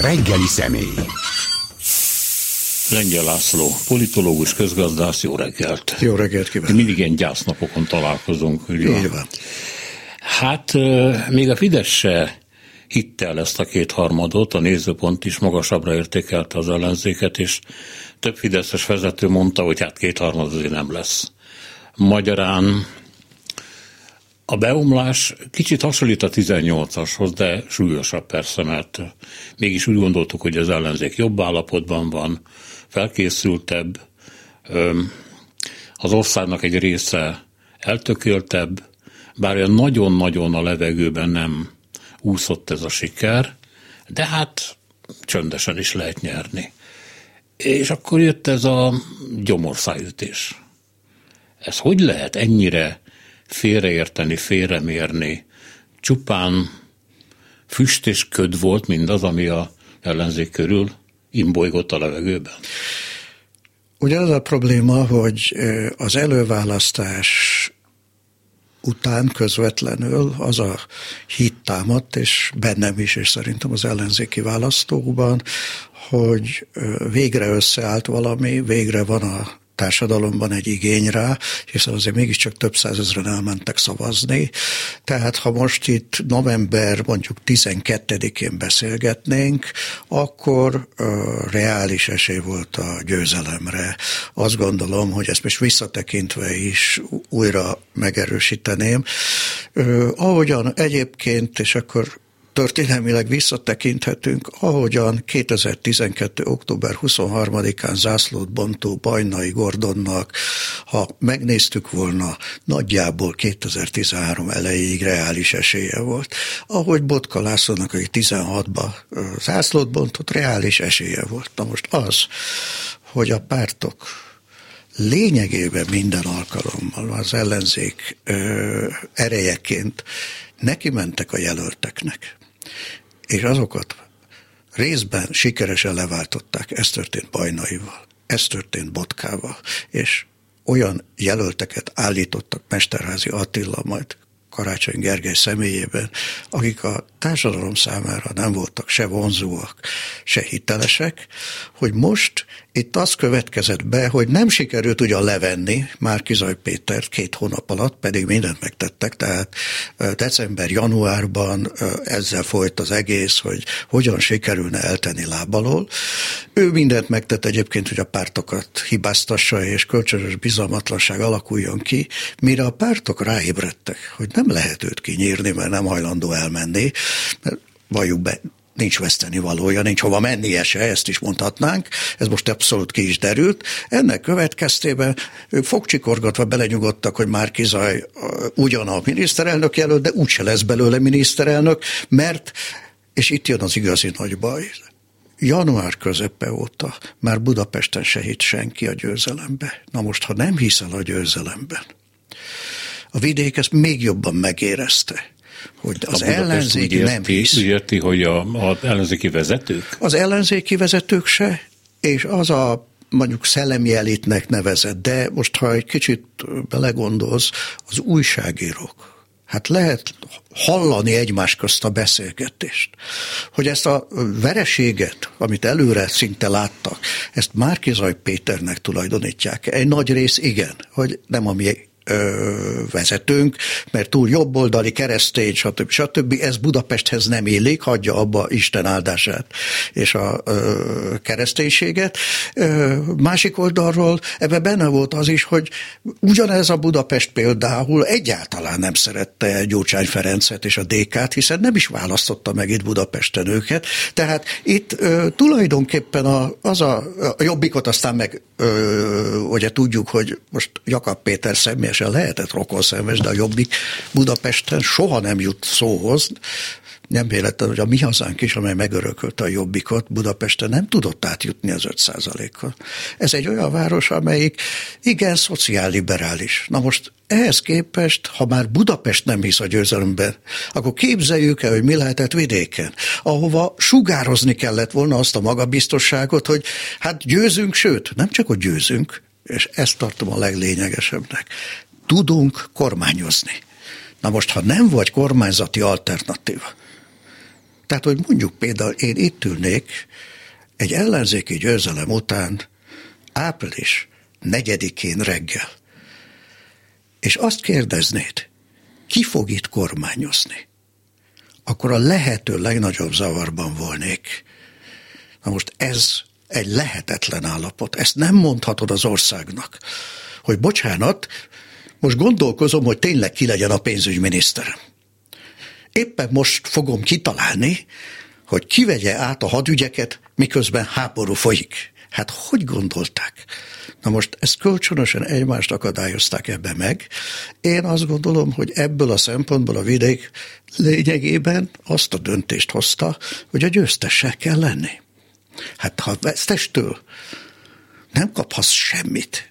Reggeli személy. Lengyel László, politológus, közgazdász, jó reggelt. Jó reggelt kívánok. Mindig ilyen gyásznapokon találkozunk. Ugye? Így van. Hát még a Fidesz se hitte el ezt a kétharmadot, a nézőpont is magasabbra értékelte az ellenzéket, és több fideszes vezető mondta, hogy hát kétharmad azért nem lesz. Magyarán a beomlás kicsit hasonlít a 18-ashoz, de súlyosabb persze, mert mégis úgy gondoltuk, hogy az ellenzék jobb állapotban van, felkészültebb, az országnak egy része eltökéltebb, bár olyan nagyon-nagyon a levegőben nem úszott ez a siker, de hát csöndesen is lehet nyerni. És akkor jött ez a gyomorszájütés. Ez hogy lehet ennyire félreérteni, félremérni? Csupán füst és köd volt mindaz, ami a ellenzék körül imbolygott a levegőben? Ugye az a probléma, hogy az előválasztás után közvetlenül az a hit támadt, és bennem is, és szerintem az ellenzéki választókban, hogy végre összeállt valami, végre van a társadalomban egy igény rá, hiszen azért mégiscsak több százezren elmentek szavazni. Tehát ha most itt november mondjuk 12-én beszélgetnénk, akkor uh, reális esély volt a győzelemre. Azt gondolom, hogy ezt most visszatekintve is újra megerősíteném. Uh, ahogyan egyébként, és akkor történelmileg visszatekinthetünk, ahogyan 2012. október 23-án zászlót bontó Bajnai Gordonnak, ha megnéztük volna, nagyjából 2013 elejéig reális esélye volt. Ahogy Botka Lászlónak, aki 16-ba zászlót bontott, reális esélye volt. Na most az, hogy a pártok lényegében minden alkalommal az ellenzék ö, erejeként neki mentek a jelölteknek és azokat részben sikeresen leváltották. Ez történt Bajnaival, ez történt Botkával, és olyan jelölteket állítottak Mesterházi Attila, majd Karácsony Gergely személyében, akik a társadalom számára nem voltak se vonzóak, se hitelesek, hogy most itt az következett be, hogy nem sikerült ugyan levenni már Kizaj Pétert két hónap alatt, pedig mindent megtettek, tehát december-januárban ezzel folyt az egész, hogy hogyan sikerülne eltenni lábalól. Ő mindent megtett egyébként, hogy a pártokat hibáztassa és kölcsönös bizalmatlanság alakuljon ki, mire a pártok ráébredtek, hogy nem lehet őt kinyírni, mert nem hajlandó elmenni, mert valljuk be, nincs veszteni valója, nincs hova mennie se, ezt is mondhatnánk, ez most abszolút ki is derült. Ennek következtében ők fogcsikorgatva belenyugodtak, hogy már Kizaj ugyan a miniszterelnök jelölt, de úgyse lesz belőle miniszterelnök, mert, és itt jön az igazi nagy baj, január közepe óta már Budapesten se hitt senki a győzelembe. Na most, ha nem hiszel a győzelemben, a vidék ezt még jobban megérezte hogy az ellenzék érti, nem hisz. Úgy érti, hogy a, az ellenzéki vezetők? Az ellenzéki vezetők se, és az a mondjuk szellemi elitnek nevezett, de most ha egy kicsit belegondolsz, az újságírók, Hát lehet hallani egymás közt a beszélgetést. Hogy ezt a vereséget, amit előre szinte láttak, ezt Márkizaj Péternek tulajdonítják. Egy nagy rész igen, hogy nem a mi vezetőnk, mert túl jobboldali, keresztény, stb. stb. Ez Budapesthez nem illik, hagyja abba Isten áldását és a ö, kereszténységet. Ö, másik oldalról ebbe benne volt az is, hogy ugyanez a Budapest például egyáltalán nem szerette Gyurcsány Ferencet és a DK-t, hiszen nem is választotta meg itt Budapesten őket. Tehát itt ö, tulajdonképpen a, az a, a jobbikot aztán meg ö, ugye tudjuk, hogy most Jakab Péter személyes teljesen lehetett rokonszenves, de a Jobbik Budapesten soha nem jut szóhoz, nem véletlen, hogy a mi hazánk is, amely megörökölte a jobbikot, Budapesten nem tudott átjutni az 5 kal Ez egy olyan város, amelyik igen szociálliberális. Na most ehhez képest, ha már Budapest nem hisz a győzelemben, akkor képzeljük el, hogy mi lehetett vidéken, ahova sugározni kellett volna azt a magabiztosságot, hogy hát győzünk, sőt, nem csak, hogy győzünk, és ezt tartom a leglényegesebbnek tudunk kormányozni. Na most, ha nem vagy kormányzati alternatíva, Tehát, hogy mondjuk például én itt ülnék egy ellenzéki győzelem után április negyedikén reggel, és azt kérdeznéd, ki fog itt kormányozni, akkor a lehető legnagyobb zavarban volnék. Na most ez egy lehetetlen állapot. Ezt nem mondhatod az országnak, hogy bocsánat, most gondolkozom, hogy tényleg ki legyen a pénzügyminiszterem. Éppen most fogom kitalálni, hogy kivegye át a hadügyeket, miközben háború folyik. Hát hogy gondolták? Na most ezt kölcsönösen egymást akadályozták ebbe meg. Én azt gondolom, hogy ebből a szempontból a vidék lényegében azt a döntést hozta, hogy a győztessel kell lenni. Hát ha vesztestől nem kaphatsz semmit.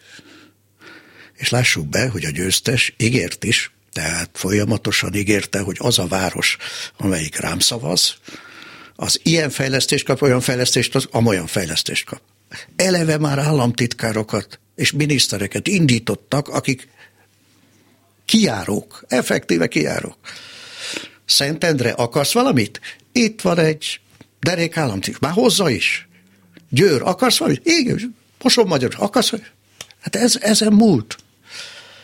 És lássuk be, hogy a győztes ígért is, tehát folyamatosan ígérte, hogy az a város, amelyik rám szavaz, az ilyen fejlesztést kap, olyan fejlesztést, az amolyan fejlesztést kap. Eleve már államtitkárokat és minisztereket indítottak, akik kijárók, effektíve kijárók. Szentendre akarsz valamit? Itt van egy derék államtitkár, már hozza is. Győr, akarsz valamit? Igen, mosom magyar, akarsz valamit? Hát ez, ezen múlt.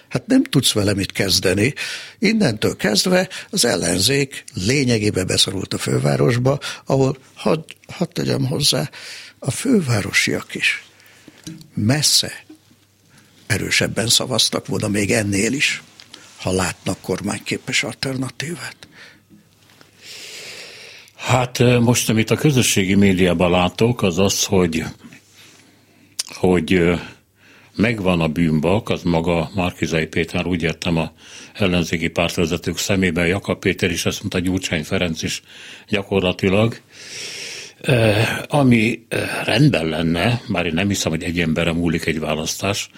Hát nem tudsz vele mit kezdeni. Innentől kezdve az ellenzék lényegébe beszorult a fővárosba, ahol, hadd had tegyem hozzá, a fővárosiak is messze erősebben szavaztak volna még ennél is, ha látnak kormányképes alternatívát. Hát most, amit a közösségi médiában látok, az az, hogy, hogy megvan a bűnbak, az maga Márkizai Péter, úgy értem a ellenzéki pártvezetők szemében, Jakab Péter is, ezt mondta Gyurcsány Ferenc is gyakorlatilag, ami rendben lenne, bár én nem hiszem, hogy egy emberre múlik egy választás,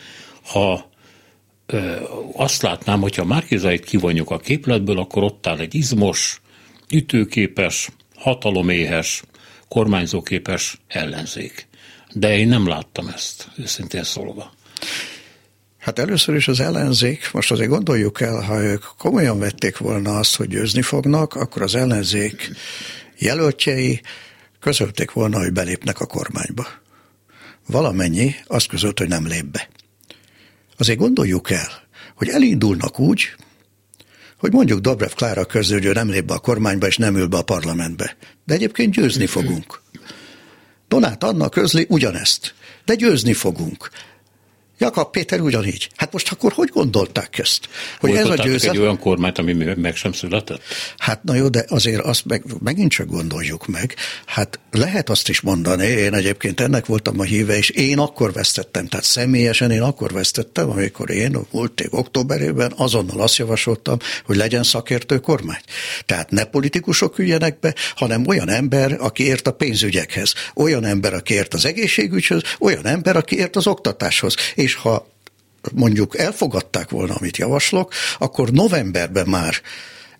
ha azt látnám, hogyha Márkizait kivonjuk a képletből, akkor ott áll egy izmos, ütőképes, hataloméhes, kormányzóképes ellenzék. De én nem láttam ezt, őszintén szólva. Hát először is az ellenzék, most azért gondoljuk el, ha ők komolyan vették volna azt, hogy győzni fognak, akkor az ellenzék jelöltjei közölték volna, hogy belépnek a kormányba. Valamennyi azt közölt, hogy nem lép be. Azért gondoljuk el, hogy elindulnak úgy, hogy mondjuk Dobrev Klára közül, hogy ő nem lép be a kormányba és nem ül be a parlamentbe. De egyébként győzni fogunk. Donát Anna közli ugyanezt. De győzni fogunk. Jakab Péter ugyanígy. Hát most akkor hogy gondolták ezt? Hogy ez a győzelem... egy olyan kormányt, ami meg sem született? Hát na jó, de azért azt meg, megint csak gondoljuk meg. Hát lehet azt is mondani, én egyébként ennek voltam a híve, és én akkor vesztettem, tehát személyesen én akkor vesztettem, amikor én a múlt év októberében azonnal azt javasoltam, hogy legyen szakértő kormány. Tehát ne politikusok üljenek be, hanem olyan ember, aki ért a pénzügyekhez, olyan ember, aki ért az egészségügyhöz, olyan ember, aki ért az oktatáshoz. És és ha mondjuk elfogadták volna, amit javaslok, akkor novemberben már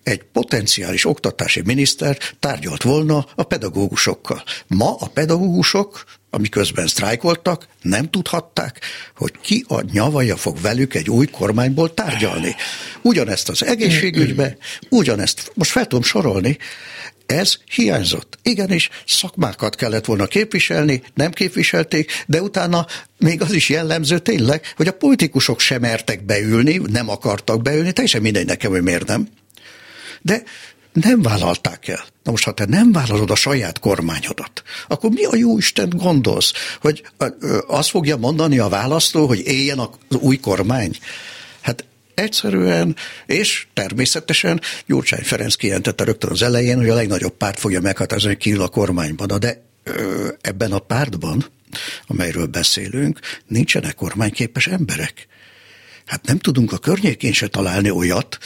egy potenciális oktatási miniszter tárgyalt volna a pedagógusokkal. Ma a pedagógusok, amiközben sztrájkoltak, nem tudhatták, hogy ki a nyavaja fog velük egy új kormányból tárgyalni. Ugyanezt az egészségügybe, ugyanezt, most fel tudom sorolni, ez hiányzott. Igenis, szakmákat kellett volna képviselni, nem képviselték, de utána még az is jellemző tényleg, hogy a politikusok sem mertek beülni, nem akartak beülni, teljesen mindegy nekem, hogy miért nem. De nem vállalták el. Na most, ha te nem vállalod a saját kormányodat, akkor mi a jó Isten gondolsz? Hogy azt fogja mondani a választó, hogy éljen az új kormány? Egyszerűen, és természetesen Gyurcsány Ferenc kijelentette rögtön az elején, hogy a legnagyobb párt fogja meghatározni, hogy ki a kormányban. De ebben a pártban, amelyről beszélünk, nincsenek kormányképes emberek. Hát nem tudunk a környékén se találni olyat,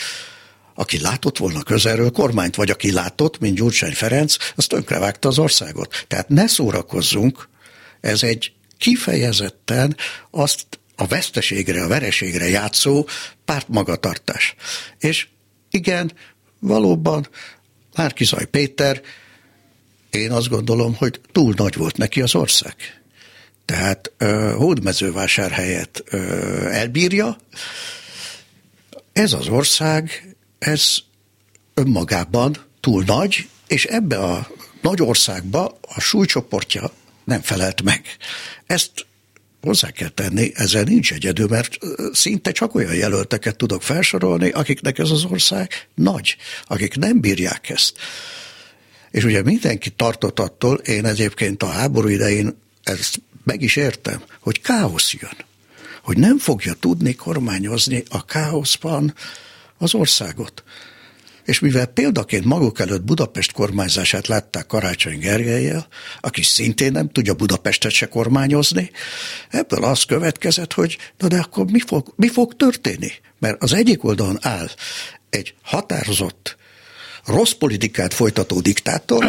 aki látott volna közelről kormányt, vagy aki látott, mint Gyurcsány Ferenc, az tönkrevágta az országot. Tehát ne szórakozzunk, ez egy kifejezetten azt a veszteségre, a vereségre játszó pártmagatartás. És igen, valóban Márkizaj Péter, én azt gondolom, hogy túl nagy volt neki az ország. Tehát uh, hódmezővásárhelyet uh, elbírja. Ez az ország, ez önmagában túl nagy, és ebbe a nagy országba a súlycsoportja nem felelt meg. Ezt hozzá kell tenni, ezzel nincs egyedül, mert szinte csak olyan jelölteket tudok felsorolni, akiknek ez az ország nagy, akik nem bírják ezt. És ugye mindenki tartott attól, én egyébként a háború idején ezt meg is értem, hogy káosz jön, hogy nem fogja tudni kormányozni a káoszban az országot. És mivel példaként maguk előtt Budapest kormányzását látták Karácsony Gergelyel, aki szintén nem tudja Budapestet se kormányozni, ebből az következett, hogy na de akkor mi fog, mi fog történni? Mert az egyik oldalon áll egy határozott rossz politikát folytató diktátor,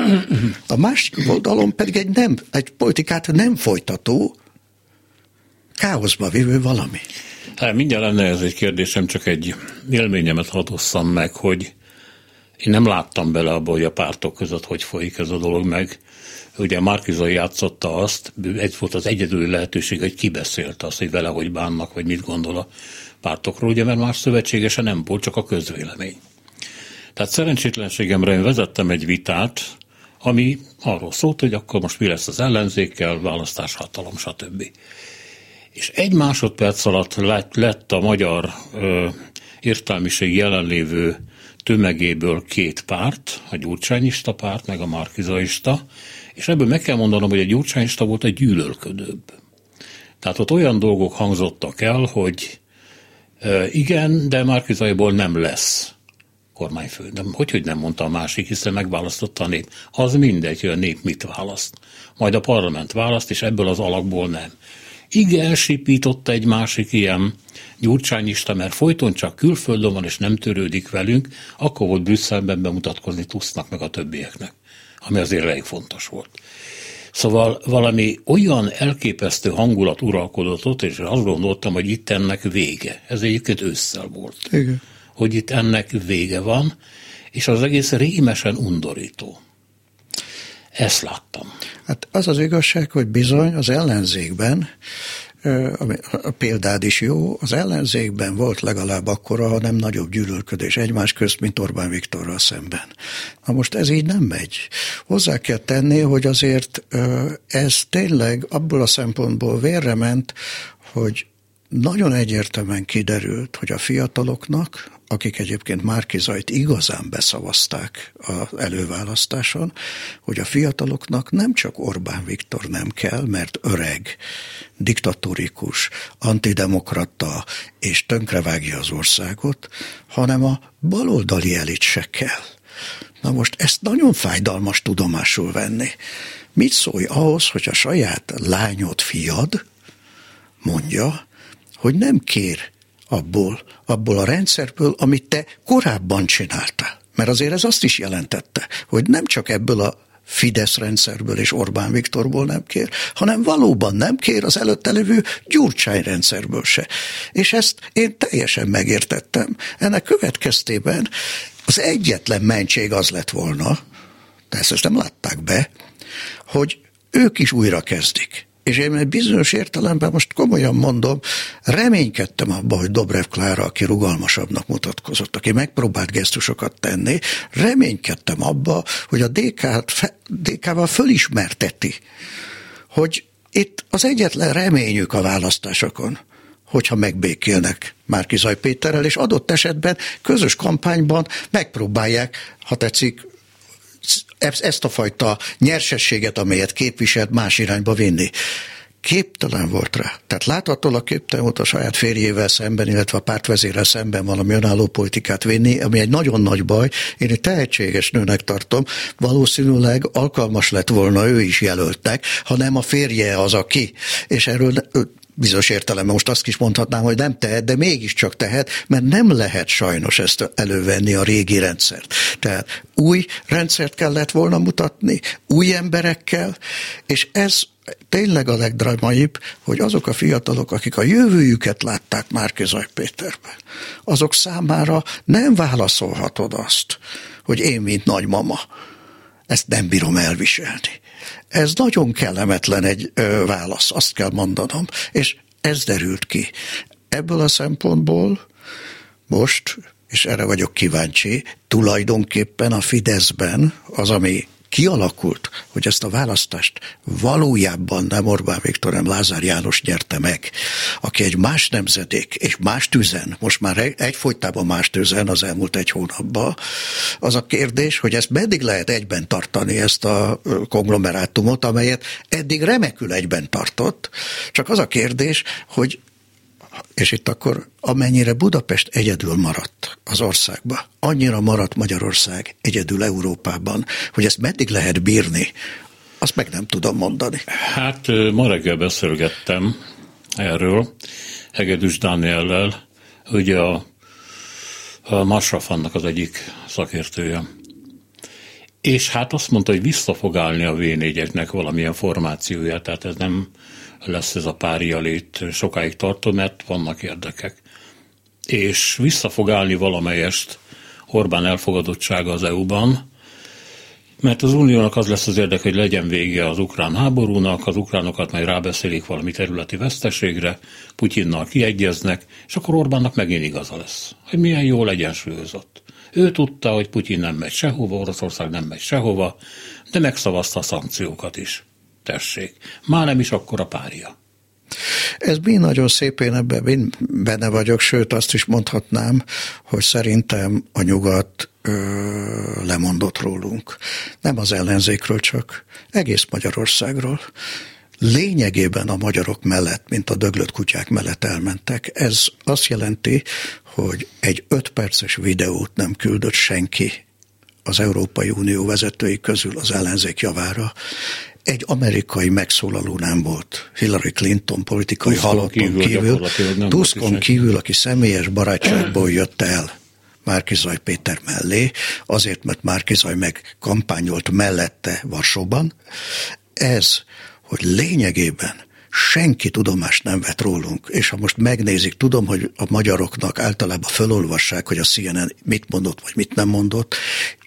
a másik oldalon pedig egy, nem, egy politikát nem folytató, káoszba vívő valami. Hát mindjárt lenne ez egy kérdésem, csak egy élményemet hadosszam meg, hogy én nem láttam bele abba, hogy a pártok között hogy folyik ez a dolog meg. Ugye Márkizai játszotta azt, egy volt az egyedüli lehetőség, hogy kibeszélte azt, hogy vele hogy bánnak, vagy mit gondol a pártokról, ugye, mert más szövetségese nem volt, csak a közvélemény. Tehát szerencsétlenségemre én vezettem egy vitát, ami arról szólt, hogy akkor most mi lesz az ellenzékkel, választás, hatalom, stb. És egy másodperc alatt lett, lett a magyar ö, értelmiség jelenlévő tömegéből két párt, a gyurcsányista párt, meg a markizaista, és ebből meg kell mondanom, hogy a gyurcsányista volt egy gyűlölködőbb. Tehát ott olyan dolgok hangzottak el, hogy igen, de Márkizaiból nem lesz kormányfő. De hogy, hogy nem mondta a másik, hiszen megválasztotta a nép. Az mindegy, hogy a nép mit választ. Majd a parlament választ, és ebből az alakból nem. Igen, sipította egy másik ilyen gyurcsányista, mert folyton csak külföldön van és nem törődik velünk, akkor volt Brüsszelben bemutatkozni Tusznak meg a többieknek, ami azért elég fontos volt. Szóval valami olyan elképesztő hangulat uralkodott ott, és azt gondoltam, hogy itt ennek vége. Ez egyébként ősszel volt. Igen. Hogy itt ennek vége van, és az egész rémesen undorító. Ezt láttam. Hát az az igazság, hogy bizony az ellenzékben a példád is jó, az ellenzékben volt legalább akkora, ha nem nagyobb gyűlölködés egymás közt, mint Orbán Viktorral szemben. Na most ez így nem megy. Hozzá kell tenni, hogy azért ez tényleg abból a szempontból vérrement, hogy nagyon egyértelműen kiderült, hogy a fiataloknak, akik egyébként Márkizajt igazán beszavazták az előválasztáson, hogy a fiataloknak nem csak Orbán Viktor nem kell, mert öreg, diktatórikus, antidemokrata és tönkrevágja az országot, hanem a baloldali elit se kell. Na most ezt nagyon fájdalmas tudomásul venni. Mit szólj ahhoz, hogy a saját lányod, fiad mondja, hogy nem kér abból, abból a rendszerből, amit te korábban csináltál. Mert azért ez azt is jelentette, hogy nem csak ebből a Fidesz rendszerből és Orbán Viktorból nem kér, hanem valóban nem kér az előtte lévő Gyurcsány rendszerből se. És ezt én teljesen megértettem. Ennek következtében az egyetlen mentség az lett volna, de ezt nem látták be, hogy ők is újra kezdik. És én bizonyos értelemben most komolyan mondom, reménykedtem abban, hogy Dobrev Klára, aki rugalmasabbnak mutatkozott, aki megpróbált gesztusokat tenni, reménykedtem abba, hogy a DK-t, DK-val fölismerteti, hogy itt az egyetlen reményük a választásokon, hogyha megbékélnek Márkizaj Péterrel, és adott esetben közös kampányban megpróbálják, ha tetszik, ezt a fajta nyersességet, amelyet képviselt, más irányba vinni képtelen volt rá. Tehát láthatólag képtelen volt a saját férjével szemben, illetve a pártvezérrel szemben valami önálló politikát vinni, ami egy nagyon nagy baj. Én egy tehetséges nőnek tartom, valószínűleg alkalmas lett volna ő is jelöltnek, ha nem a férje az, aki. És erről bizonyos értelemben most azt is mondhatnám, hogy nem tehet, de mégiscsak tehet, mert nem lehet sajnos ezt elővenni a régi rendszert. Tehát új rendszert kellett volna mutatni, új emberekkel, és ez tényleg a legdramaibb, hogy azok a fiatalok, akik a jövőjüket látták Márkizaj Péterben, azok számára nem válaszolhatod azt, hogy én, mint nagymama, ezt nem bírom elviselni. Ez nagyon kellemetlen egy ö, válasz, azt kell mondanom, és ez derült ki. Ebből a szempontból most, és erre vagyok kíváncsi, tulajdonképpen a Fideszben az, ami kialakult, hogy ezt a választást valójában nem Orbán Viktor, hanem Lázár János nyerte meg, aki egy más nemzedék és más tüzen, most már egyfolytában más tüzen az elmúlt egy hónapban, az a kérdés, hogy ezt meddig lehet egyben tartani, ezt a konglomerátumot, amelyet eddig remekül egyben tartott, csak az a kérdés, hogy és itt akkor amennyire Budapest egyedül maradt az országba, annyira maradt Magyarország egyedül Európában, hogy ezt meddig lehet bírni, azt meg nem tudom mondani. Hát ma reggel beszélgettem erről Hegedűs Dániellel, ugye a, a Masrafannak az egyik szakértője. És hát azt mondta, hogy vissza fog állni a v valamilyen formációja, tehát ez nem lesz ez a párja lét sokáig tartó, mert vannak érdekek. És vissza fog állni valamelyest Orbán elfogadottsága az EU-ban, mert az uniónak az lesz az érdek, hogy legyen vége az ukrán háborúnak, az ukránokat majd rábeszélik valami területi veszteségre, Putyinnal kiegyeznek, és akkor Orbánnak megint igaza lesz, hogy milyen jól egyensúlyozott. Ő tudta, hogy Putyin nem megy sehova, Oroszország nem megy sehova, de megszavazta a szankciókat is tessék. Már nem is akkor a párja. Ez mi nagyon szép, én ebben benne vagyok, sőt azt is mondhatnám, hogy szerintem a nyugat ö, lemondott rólunk. Nem az ellenzékről csak, egész Magyarországról. Lényegében a magyarok mellett, mint a döglött kutyák mellett elmentek. Ez azt jelenti, hogy egy öt perces videót nem küldött senki az Európai Unió vezetői közül az ellenzék javára egy amerikai megszólaló nem volt. Hillary Clinton politikai halotton kívül, kívül Tuskon kívül, aki személyes barátságból jött el Márkizaj Péter mellé, azért, mert Márkizaj meg kampányolt mellette Varsóban. Ez, hogy lényegében senki tudomást nem vett rólunk, és ha most megnézik, tudom, hogy a magyaroknak általában fölolvassák, hogy a CNN mit mondott, vagy mit nem mondott,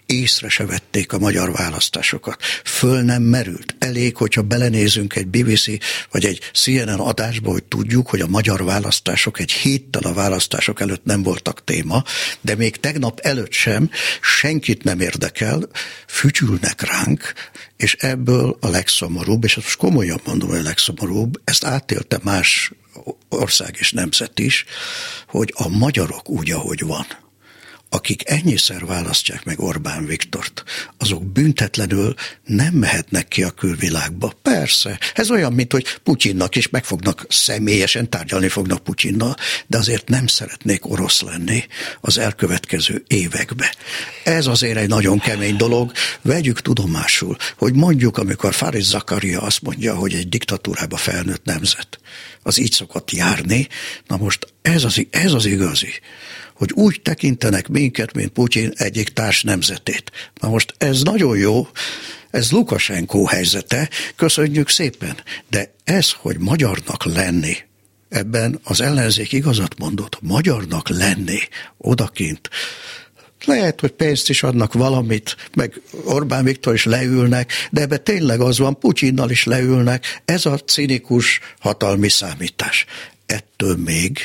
észre se vették a magyar választásokat. Föl nem merült. Elég, hogyha belenézünk egy BBC vagy egy CNN adásba, hogy tudjuk, hogy a magyar választások egy héttel a választások előtt nem voltak téma, de még tegnap előtt sem senkit nem érdekel, fütyülnek ránk, és ebből a legszomorúbb, és most komolyan mondom, hogy a legszomorúbb, ezt átélte más ország és nemzet is, hogy a magyarok úgy, ahogy van akik ennyiszer választják meg Orbán Viktort, azok büntetlenül nem mehetnek ki a külvilágba. Persze, ez olyan, mint hogy Putyinnak is meg fognak személyesen tárgyalni fognak Putyinnal, de azért nem szeretnék orosz lenni az elkövetkező évekbe. Ez azért egy nagyon kemény dolog. Vegyük tudomásul, hogy mondjuk, amikor Faris Zakaria azt mondja, hogy egy diktatúrába felnőtt nemzet, az így szokott járni, na most ez az, ez az igazi hogy úgy tekintenek minket, mint Putyin egyik társ nemzetét. Na most ez nagyon jó, ez Lukasenko helyzete, köszönjük szépen, de ez, hogy magyarnak lenni, ebben az ellenzék igazat mondott, magyarnak lenni odakint, lehet, hogy pénzt is adnak valamit, meg Orbán Viktor is leülnek, de ebbe tényleg az van, Putyinnal is leülnek. Ez a cinikus hatalmi számítás. Ettől még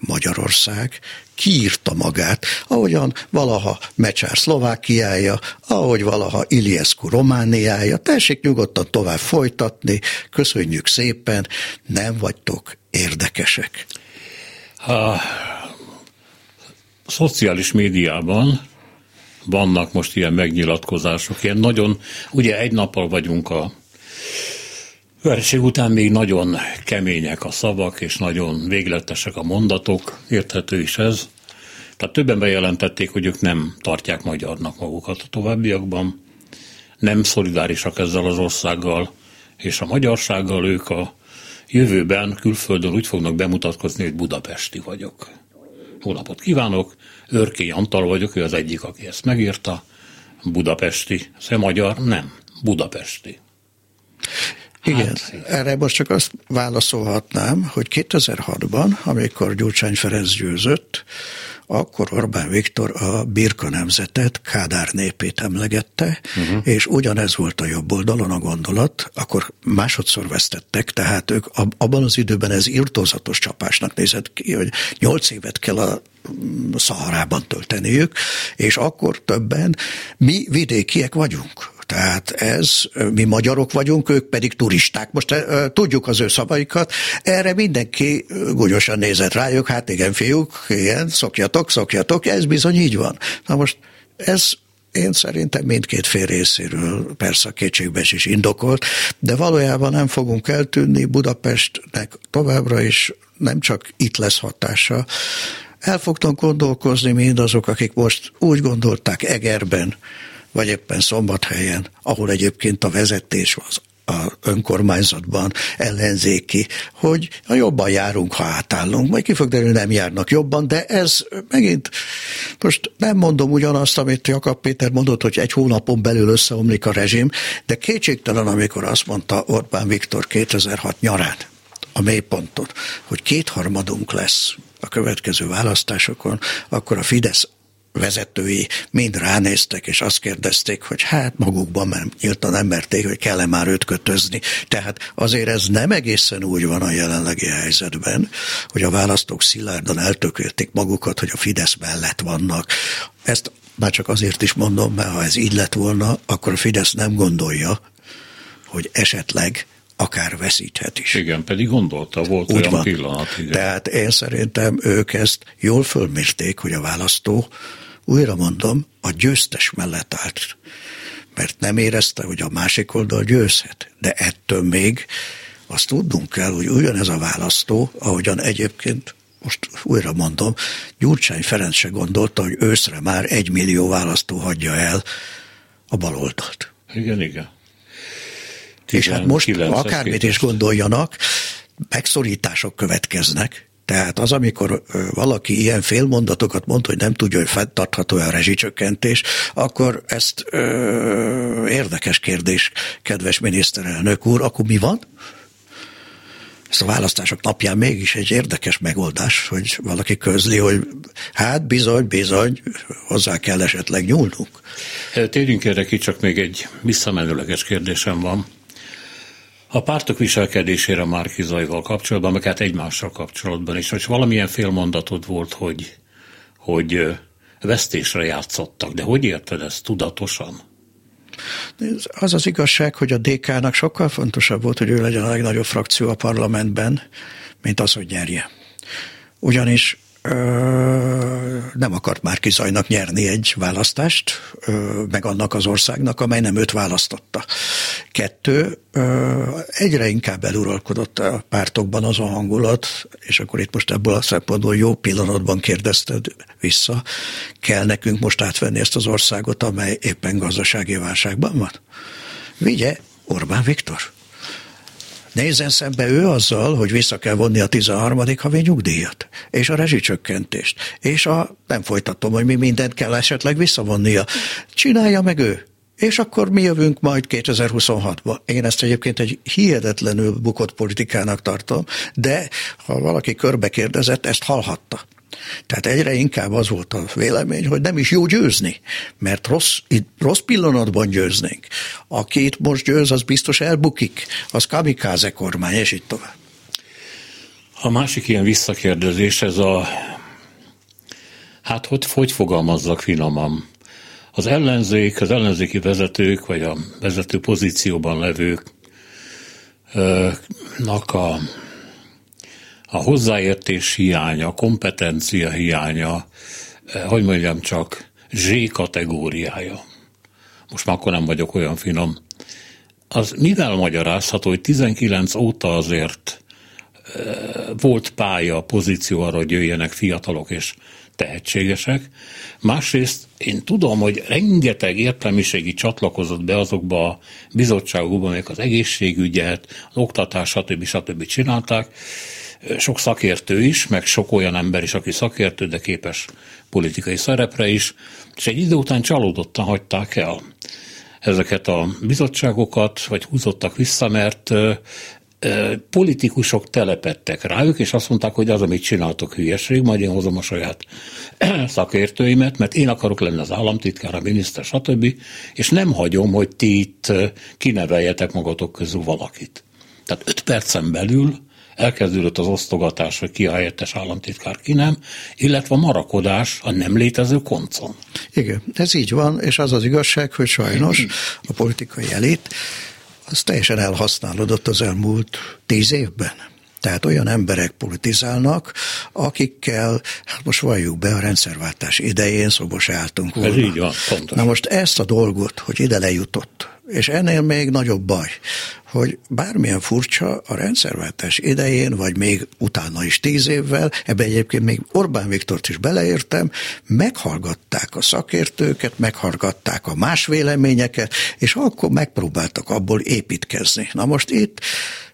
Magyarország kiírta magát, ahogyan valaha Mecsár Szlovákiája, ahogy valaha Iliescu Romániája. Tessék nyugodtan tovább folytatni, köszönjük szépen, nem vagytok érdekesek. A szociális médiában vannak most ilyen megnyilatkozások, ilyen nagyon, ugye egy nappal vagyunk a verség után még nagyon kemények a szavak, és nagyon végletesek a mondatok, érthető is ez. Tehát többen bejelentették, hogy ők nem tartják magyarnak magukat a továbbiakban, nem szolidárisak ezzel az országgal és a magyarsággal, ők a jövőben külföldön úgy fognak bemutatkozni, hogy budapesti vagyok. Jó kívánok, Örkény Antal vagyok, ő az egyik, aki ezt megírta, budapesti, ez magyar, nem, budapesti. Igen, hát, erre most csak azt válaszolhatnám, hogy 2006-ban, amikor Gyurcsány Ferenc győzött, akkor Orbán Viktor a Birka nemzetet, Kádár népét emlegette, uh-huh. és ugyanez volt a jobb oldalon a gondolat, akkor másodszor vesztettek, tehát ők abban az időben ez írtózatos csapásnak nézett ki, hogy nyolc évet kell a Szaharában tölteniük, és akkor többen mi vidékiek vagyunk Tehát ez, mi magyarok vagyunk, ők pedig turisták. Most tudjuk az ő szavaikat, erre mindenki gúnyosan nézett rájuk, hát igen, fiúk, igen, szokjatok, szokjatok, ez bizony így van. Na most ez én szerintem mindkét fél részéről persze a kétségbe is indokolt, de valójában nem fogunk eltűnni Budapestnek továbbra is nem csak itt lesz hatása, el fogtam gondolkozni mindazok, akik most úgy gondolták Egerben, vagy éppen Szombathelyen, ahol egyébként a vezetés az a önkormányzatban ellenzéki, hogy a jobban járunk, ha átállunk. Majd ki fog derülni, nem járnak jobban, de ez megint, most nem mondom ugyanazt, amit Jakab Péter mondott, hogy egy hónapon belül összeomlik a rezsim, de kétségtelen, amikor azt mondta Orbán Viktor 2006 nyarán, a mélyponton, hogy kétharmadunk lesz a következő választásokon, akkor a Fidesz vezetői mind ránéztek, és azt kérdezték, hogy hát magukban mert nyíltan nem merték, hogy kell-e már őt kötözni. Tehát azért ez nem egészen úgy van a jelenlegi helyzetben, hogy a választók szilárdan eltökölték magukat, hogy a Fidesz mellett vannak. Ezt már csak azért is mondom, mert ha ez így lett volna, akkor a Fidesz nem gondolja, hogy esetleg akár veszíthet is. Igen, pedig gondolta, volt Úgy olyan van. pillanat. Igen. Tehát én szerintem ők ezt jól fölmérték, hogy a választó, újra mondom, a győztes mellett állt. Mert nem érezte, hogy a másik oldal győzhet. De ettől még azt tudnunk kell, hogy ugyanez a választó, ahogyan egyébként most újra mondom, Gyurcsány Ferenc se gondolta, hogy őszre már egy millió választó hagyja el a baloldalt. Igen, igen. És hát most akármit is gondoljanak, megszorítások következnek, tehát az, amikor valaki ilyen félmondatokat mond, hogy nem tudja, hogy fenntartható a rezsicsökkentés, akkor ezt ö, érdekes kérdés, kedves miniszterelnök úr, akkor mi van? Ezt a választások napján mégis egy érdekes megoldás, hogy valaki közli, hogy hát bizony, bizony, hozzá kell esetleg nyúlnunk. Térjünk erre ki, csak még egy visszamenőleges kérdésem van. A pártok viselkedésére Márki Zajval kapcsolatban, meg hát egymással kapcsolatban is, hogy valamilyen félmondatod volt, hogy, hogy vesztésre játszottak, de hogy érted ezt tudatosan? Az az igazság, hogy a DK-nak sokkal fontosabb volt, hogy ő legyen a legnagyobb frakció a parlamentben, mint az, hogy nyerje. Ugyanis nem akart már kizajnak nyerni egy választást, meg annak az országnak, amely nem őt választotta. Kettő, egyre inkább eluralkodott a pártokban az a hangulat, és akkor itt most ebből a szempontból jó pillanatban kérdezted vissza, kell nekünk most átvenni ezt az országot, amely éppen gazdasági válságban van? Vigye Orbán Viktor. Nézzen szembe ő azzal, hogy vissza kell vonni a 13. havi nyugdíjat, és a rezsicsökkentést, és a, nem folytatom, hogy mi mindent kell esetleg visszavonnia. Csinálja meg ő. És akkor mi jövünk majd 2026-ba. Én ezt egyébként egy hihetetlenül bukott politikának tartom, de ha valaki körbe kérdezett, ezt hallhatta. Tehát egyre inkább az volt a vélemény, hogy nem is jó győzni, mert rossz, rossz pillanatban győznénk. Aki itt most győz, az biztos elbukik, az kamikáze kormány, és itt tovább. A másik ilyen visszakérdezés, ez a, hát hogy, hogy fogalmazzak finoman, az ellenzék, az ellenzéki vezetők, vagy a vezető pozícióban levőknek a a hozzáértés hiánya, kompetencia hiánya, eh, hogy mondjam csak, Z kategóriája. Most már akkor nem vagyok olyan finom. Az mivel magyarázható, hogy 19 óta azért eh, volt pálya, pozíció arra, hogy jöjjenek fiatalok és tehetségesek. Másrészt én tudom, hogy rengeteg értelmiségi csatlakozott be azokba a bizottságokba, amelyek az egészségügyet, az oktatás, stb. stb. csinálták, sok szakértő is, meg sok olyan ember is, aki szakértő, de képes politikai szerepre is, és egy idő után csalódottan hagyták el ezeket a bizottságokat, vagy húzottak vissza, mert politikusok telepettek rájuk, és azt mondták, hogy az, amit csináltok hülyeség, majd én hozom a saját szakértőimet, mert én akarok lenni az államtitkár, a miniszter, stb. És nem hagyom, hogy ti itt kineveljetek magatok közül valakit. Tehát öt percen belül elkezdődött az osztogatás, hogy ki a helyettes államtitkár, ki nem, illetve a marakodás a nem létező koncon. Igen, ez így van, és az az igazság, hogy sajnos a politikai elit az teljesen elhasználódott az elmúlt tíz évben. Tehát olyan emberek politizálnak, akikkel, hát most valljuk be, a rendszerváltás idején szobos álltunk volna. Ez így van, pontos. Na most ezt a dolgot, hogy ide lejutott, és ennél még nagyobb baj, hogy bármilyen furcsa a rendszerváltás idején, vagy még utána is tíz évvel, ebbe egyébként még Orbán Viktort is beleértem, meghallgatták a szakértőket, meghallgatták a más véleményeket, és akkor megpróbáltak abból építkezni. Na most itt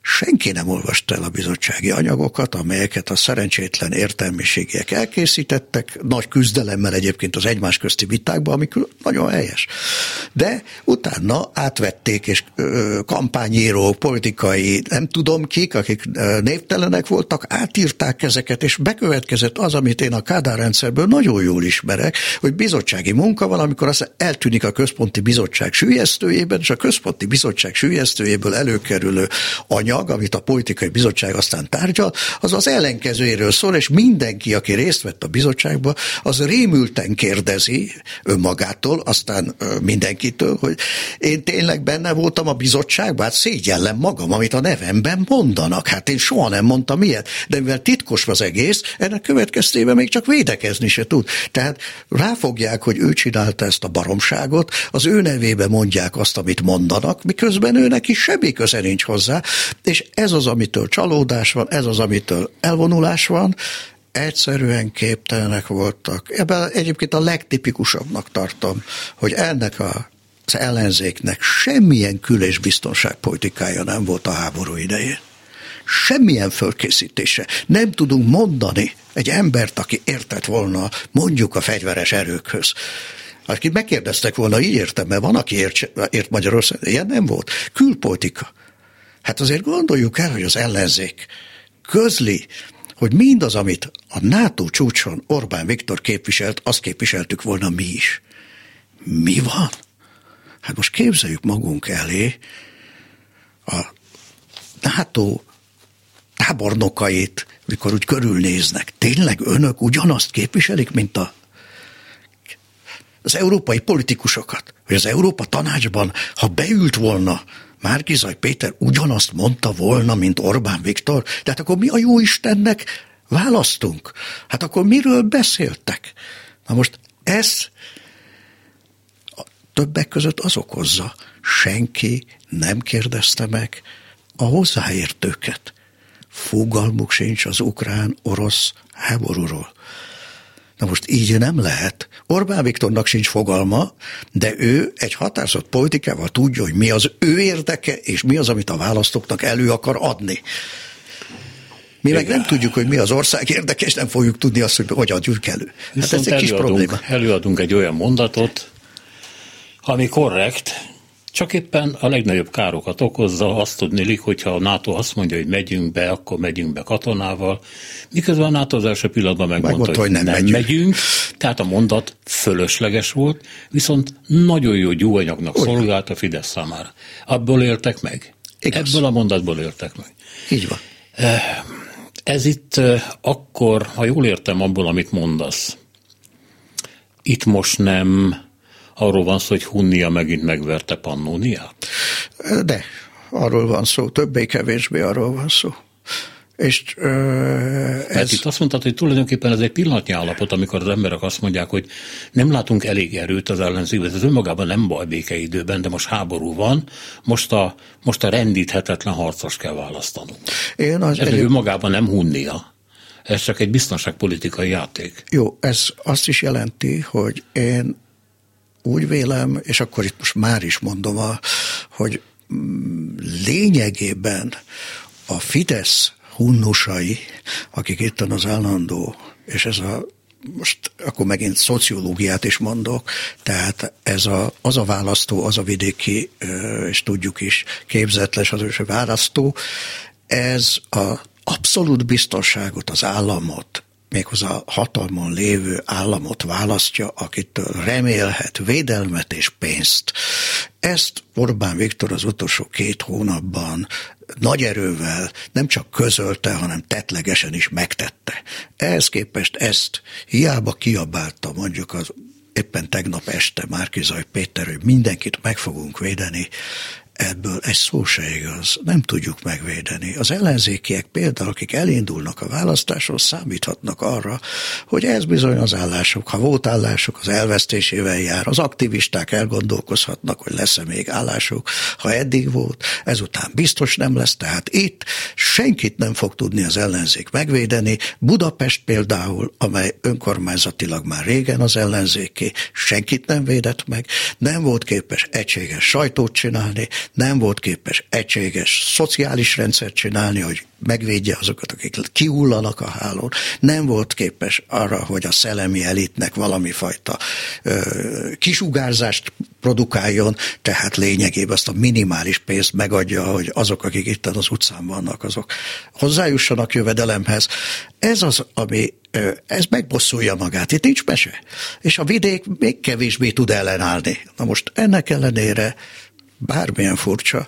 senki nem olvasta el a bizottsági anyagokat, amelyeket a szerencsétlen értelmiségiek elkészítettek, nagy küzdelemmel egyébként az egymás közti vitákban, amik nagyon helyes. De utána átvették, és kampányírók, politikai, nem tudom kik, akik névtelenek voltak, átírták ezeket, és bekövetkezett az, amit én a Kádár rendszerből nagyon jól ismerek, hogy bizottsági munka van, amikor az eltűnik a központi bizottság sülyeztőjében, és a központi bizottság sülyeztőjéből előkerülő anyag, anyag, amit a politikai bizottság aztán tárgyal, az az ellenkezőjéről szól, és mindenki, aki részt vett a bizottságban, az rémülten kérdezi önmagától, aztán mindenkitől, hogy én tényleg benne voltam a bizottságban, hát szégyellem magam, amit a nevemben mondanak. Hát én soha nem mondtam ilyet, de mivel titkos az egész, ennek következtében még csak védekezni se tud. Tehát ráfogják, hogy ő csinálta ezt a baromságot, az ő nevébe mondják azt, amit mondanak, miközben őnek is semmi köze nincs hozzá, és ez az, amitől csalódás van, ez az, amitől elvonulás van, egyszerűen képtelenek voltak. Ebben egyébként a legtipikusabbnak tartom, hogy ennek a az ellenzéknek semmilyen kül- és biztonságpolitikája nem volt a háború idején. Semmilyen fölkészítése. Nem tudunk mondani egy embert, aki értett volna mondjuk a fegyveres erőkhöz. Akit megkérdeztek volna, így értem, mert van, aki ért, ért Magyarország, ilyen nem volt. Külpolitika. Hát azért gondoljuk el, hogy az ellenzék közli, hogy mindaz, amit a NATO csúcson Orbán Viktor képviselt, azt képviseltük volna mi is. Mi van? Hát most képzeljük magunk elé a NATO tábornokait, mikor úgy körülnéznek. Tényleg önök ugyanazt képviselik, mint a az európai politikusokat, hogy az Európa tanácsban, ha beült volna Márkizaj Péter ugyanazt mondta volna, mint Orbán Viktor, tehát akkor mi a jó Istennek választunk? Hát akkor miről beszéltek? Na most ez többek között az okozza, senki nem kérdezte meg a hozzáértőket. Fogalmuk sincs az ukrán-orosz háborúról. Na most így nem lehet. Orbán Viktornak sincs fogalma, de ő egy határozott politikával tudja, hogy mi az ő érdeke, és mi az, amit a választóknak elő akar adni. Mi meg nem tudjuk, hogy mi az ország érdeke, és nem fogjuk tudni azt, hogy hogy adjuk elő. Hát ez egy kis probléma. Előadunk egy olyan mondatot, ami korrekt, csak éppen a legnagyobb károkat okozza, azt tudni, hogyha a NATO azt mondja, hogy megyünk be, akkor megyünk be katonával, miközben a NATO az első pillanatban megmondta, Megmondta, hogy, hogy nem, nem megyünk. megyünk. Tehát a mondat fölösleges volt, viszont nagyon jó gyúanyagnak szolgált a Fidesz számára. Abból éltek meg. Igaz. Ebből a mondatból éltek meg. Így van. Eh, ez itt eh, akkor, ha jól értem abból, amit mondasz, itt most nem arról van szó, hogy Hunnia megint megverte Pannóniát? De, arról van szó, többé-kevésbé arról van szó. És ez... Mert itt azt mondtad, hogy tulajdonképpen ez egy pillanatnyi állapot, amikor az emberek azt mondják, hogy nem látunk elég erőt az ellenzékben, ez önmagában nem baj békeidőben, de most háború van, most a, most a rendíthetetlen harcos kell választanunk. Én az ez egyéb... önmagában nem hunnia. Ez csak egy biztonságpolitikai játék. Jó, ez azt is jelenti, hogy én úgy vélem, és akkor itt most már is mondom, a, hogy mm, lényegében a Fidesz hunnusai, akik itt az állandó, és ez a most akkor megint szociológiát is mondok, tehát ez a, az a választó, az a vidéki, és tudjuk is, képzetles az ős választó, ez a abszolút biztonságot, az államot, méghozzá hatalmon lévő államot választja, akitől remélhet védelmet és pénzt. Ezt Orbán Viktor az utolsó két hónapban nagy erővel nem csak közölte, hanem tetlegesen is megtette. Ehhez képest ezt hiába kiabálta mondjuk az éppen tegnap este Márkizaj Péter, hogy mindenkit meg fogunk védeni, ebből egy szó se igaz, nem tudjuk megvédeni. Az ellenzékiek például, akik elindulnak a választásról, számíthatnak arra, hogy ez bizony az állások, ha volt állások, az elvesztésével jár. Az aktivisták elgondolkozhatnak, hogy lesz-e még állások, ha eddig volt, ezután biztos nem lesz, tehát itt senkit nem fog tudni az ellenzék megvédeni. Budapest például, amely önkormányzatilag már régen az ellenzéké, senkit nem védett meg, nem volt képes egységes sajtót csinálni, nem volt képes egységes szociális rendszert csinálni, hogy megvédje azokat, akik kihullanak a hálón. Nem volt képes arra, hogy a szellemi elitnek valami fajta kisugárzást produkáljon, tehát lényegében azt a minimális pénzt megadja, hogy azok, akik itt az utcán vannak, azok hozzájussanak jövedelemhez. Ez az, ami ez megbosszulja magát, itt nincs mese. És a vidék még kevésbé tud ellenállni. Na most ennek ellenére bármilyen furcsa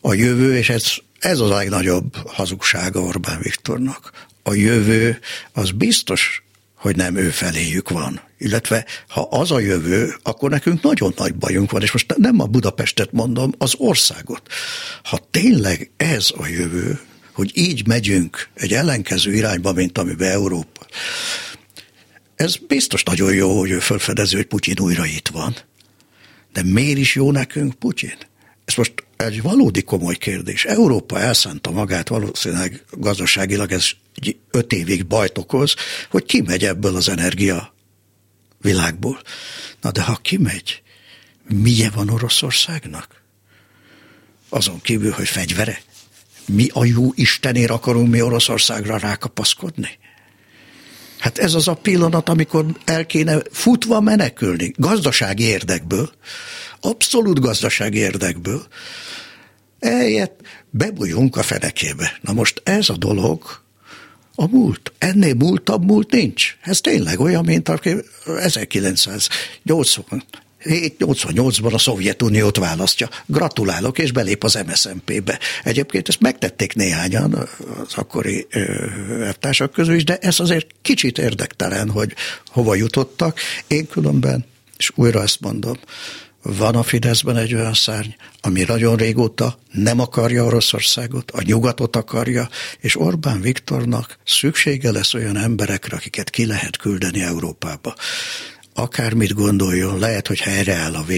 a jövő, és ez, ez a legnagyobb hazugsága Orbán Viktornak. A jövő az biztos, hogy nem ő feléjük van. Illetve ha az a jövő, akkor nekünk nagyon nagy bajunk van, és most nem a Budapestet mondom, az országot. Ha tényleg ez a jövő, hogy így megyünk egy ellenkező irányba, mint amiben Európa, ez biztos nagyon jó, hogy ő felfedező, hogy Putyin újra itt van. De miért is jó nekünk Putyin? Ez most egy valódi komoly kérdés. Európa elszánta magát valószínűleg gazdaságilag, ez öt évig bajt okoz, hogy kimegy ebből az energia világból. Na de ha kimegy, milyen van Oroszországnak? Azon kívül, hogy fegyvere. Mi a jó Istenért akarunk mi Oroszországra rákapaszkodni? Hát ez az a pillanat, amikor el kéne futva menekülni, gazdasági érdekből, abszolút gazdasági érdekből, eljött, bebújunk a fenekébe. Na most ez a dolog a múlt. Ennél múltabb múlt nincs. Ez tényleg olyan, mint 1980 88-ban a Szovjetuniót választja. Gratulálok, és belép az MSZMP-be. Egyébként ezt megtették néhányan az akkori társak közül is, de ez azért kicsit érdektelen, hogy hova jutottak. Én különben, és újra ezt mondom, van a Fideszben egy olyan szárny, ami nagyon régóta nem akarja Oroszországot, a nyugatot akarja, és Orbán Viktornak szüksége lesz olyan emberekre, akiket ki lehet küldeni Európába akármit gondoljon, lehet, hogy helyreáll a v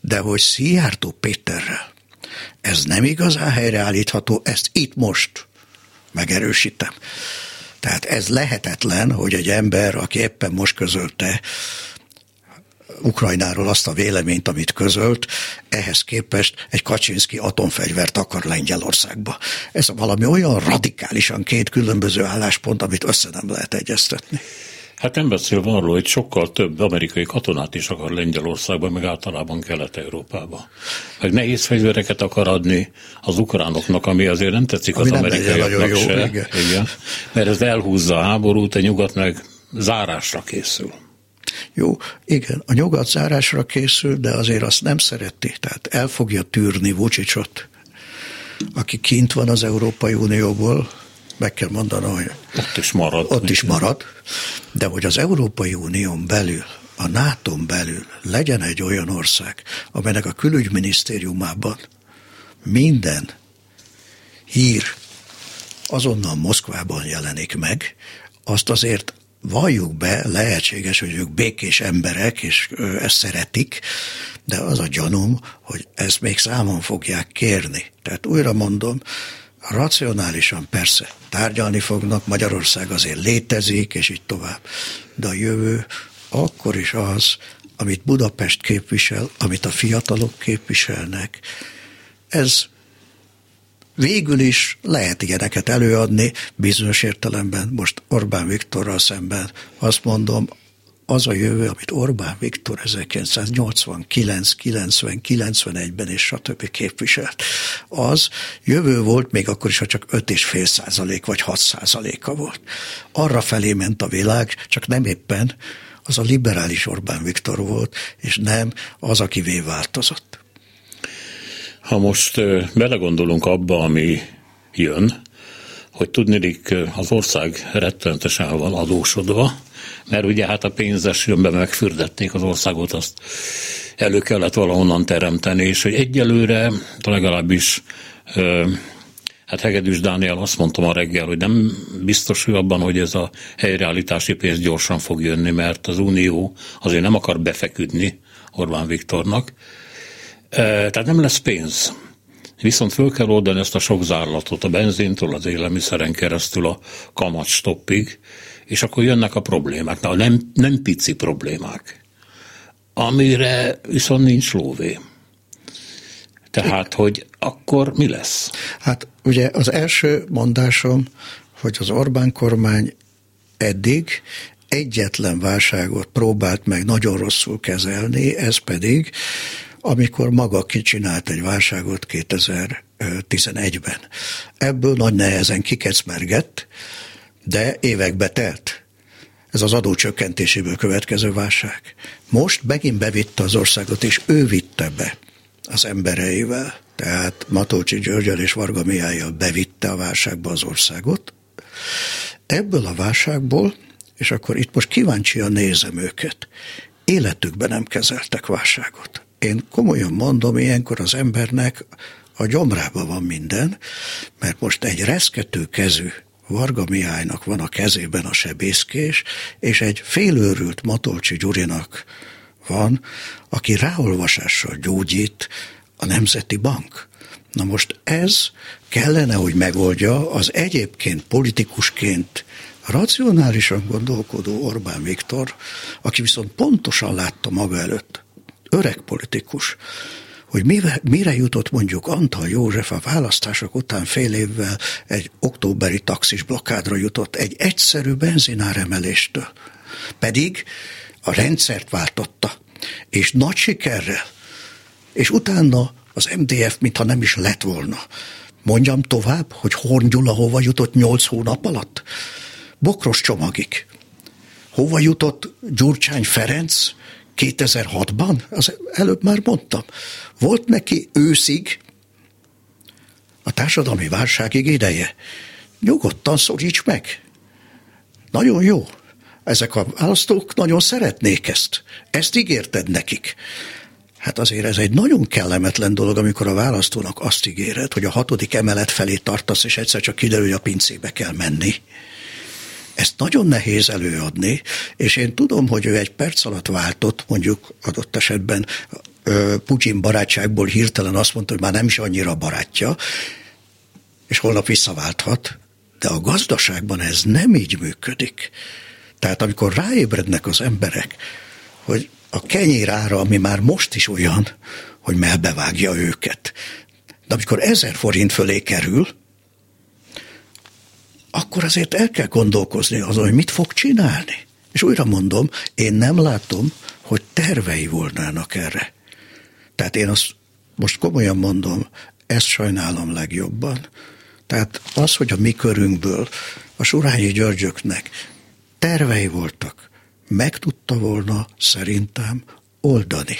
de hogy Szijjártó Péterrel ez nem igazán helyreállítható, ezt itt most megerősítem. Tehát ez lehetetlen, hogy egy ember, aki éppen most közölte Ukrajnáról azt a véleményt, amit közölt, ehhez képest egy Kaczynszki atomfegyvert akar Lengyelországba. Ez valami olyan radikálisan két különböző álláspont, amit össze nem lehet egyeztetni. Hát nem beszélve arról, hogy sokkal több amerikai katonát is akar Lengyelországban, meg általában Kelet-Európába. Meg nehéz fegyvereket akar adni az ukránoknak, ami azért nem tetszik ami az amerikaiaknak se. Jó, igen. igen. Mert ez elhúzza a háborút, a nyugat meg zárásra készül. Jó, igen, a nyugat zárásra készül, de azért azt nem szereti, tehát el fogja tűrni Vucicot, aki kint van az Európai Unióból, meg kell mondanom, hogy ott is marad. Ott is marad, de hogy az Európai Unión belül, a nato belül legyen egy olyan ország, amelynek a külügyminisztériumában minden hír azonnal Moszkvában jelenik meg, azt azért valljuk be, lehetséges, hogy ők békés emberek, és ezt szeretik, de az a gyanúm, hogy ezt még számon fogják kérni. Tehát újra mondom, Racionálisan persze tárgyalni fognak, Magyarország azért létezik, és így tovább. De a jövő akkor is az, amit Budapest képvisel, amit a fiatalok képviselnek. Ez végül is lehet ilyeneket előadni, bizonyos értelemben most Orbán Viktorral szemben azt mondom, az a jövő, amit Orbán Viktor 1989, 90, 91-ben és stb. képviselt, az jövő volt, még akkor is, ha csak 5,5 százalék vagy 6 százaléka volt. Arra felé ment a világ, csak nem éppen az a liberális Orbán Viktor volt, és nem az, akivé változott. Ha most belegondolunk abba, ami jön, hogy tudnélik az ország rettenetesen van adósodva, mert ugye hát a pénzes jönbe megfürdették az országot, azt elő kellett valahonnan teremteni, és hogy egyelőre legalábbis Hát Hegedűs Dániel azt mondtam a reggel, hogy nem biztos hogy abban, hogy ez a helyreállítási pénz gyorsan fog jönni, mert az Unió azért nem akar befeküdni Orbán Viktornak. Tehát nem lesz pénz. Viszont föl kell oldani ezt a sok zárlatot, a benzintől, az élelmiszeren keresztül a kamat stoppig, és akkor jönnek a problémák. Na, nem, nem pici problémák, amire viszont nincs lóvé. Tehát, hogy akkor mi lesz? Hát ugye az első mondásom, hogy az Orbán kormány eddig egyetlen válságot próbált meg nagyon rosszul kezelni, ez pedig, amikor maga kicsinált egy válságot 2011-ben. Ebből nagy nehezen kikecmergett, de évekbe telt. Ez az adócsökkentéséből következő válság. Most megint bevitte az országot, és ő vitte be az embereivel, tehát Matolcsi Györgyel és Varga Mihályjal bevitte a válságba az országot. Ebből a válságból, és akkor itt most kíváncsian nézem őket, életükben nem kezeltek válságot. Én komolyan mondom, ilyenkor az embernek a gyomrába van minden, mert most egy reszkető kezű Varga Mihálynak van a kezében a sebészkés, és egy félőrült Matolcsi Gyurinak van, aki ráolvasással gyógyít a Nemzeti Bank. Na most ez kellene, hogy megoldja az egyébként politikusként racionálisan gondolkodó Orbán Viktor, aki viszont pontosan látta maga előtt, öreg politikus, hogy mire, mire jutott mondjuk Antal József a választások után fél évvel egy októberi taxis blokkádra jutott egy egyszerű benzináremeléstől. Pedig a rendszert váltotta, és nagy sikerrel, és utána az MDF, mintha nem is lett volna. Mondjam tovább, hogy Horn Gyula hova jutott nyolc hónap alatt? Bokros csomagig. Hova jutott Gyurcsány Ferenc 2006-ban? Az előbb már mondtam. Volt neki őszig a társadalmi válságig ideje. Nyugodtan szoríts meg. Nagyon jó. Ezek a választók nagyon szeretnék ezt. Ezt ígérted nekik. Hát azért ez egy nagyon kellemetlen dolog, amikor a választónak azt ígéred, hogy a hatodik emelet felé tartasz, és egyszer csak kiderül, hogy a pincébe kell menni. Ezt nagyon nehéz előadni, és én tudom, hogy ő egy perc alatt váltott, mondjuk adott esetben Putyin barátságból hirtelen azt mondta, hogy már nem is annyira barátja, és holnap visszaválthat, de a gazdaságban ez nem így működik. Tehát amikor ráébrednek az emberek, hogy a kenyérára, ami már most is olyan, hogy melbevágja őket, de amikor ezer forint fölé kerül, akkor azért el kell gondolkozni azon, hogy mit fog csinálni. És újra mondom, én nem látom, hogy tervei volnának erre. Tehát én azt most komolyan mondom, ezt sajnálom legjobban. Tehát az, hogy a mi körünkből a Surányi Györgyöknek tervei voltak, meg tudta volna szerintem oldani.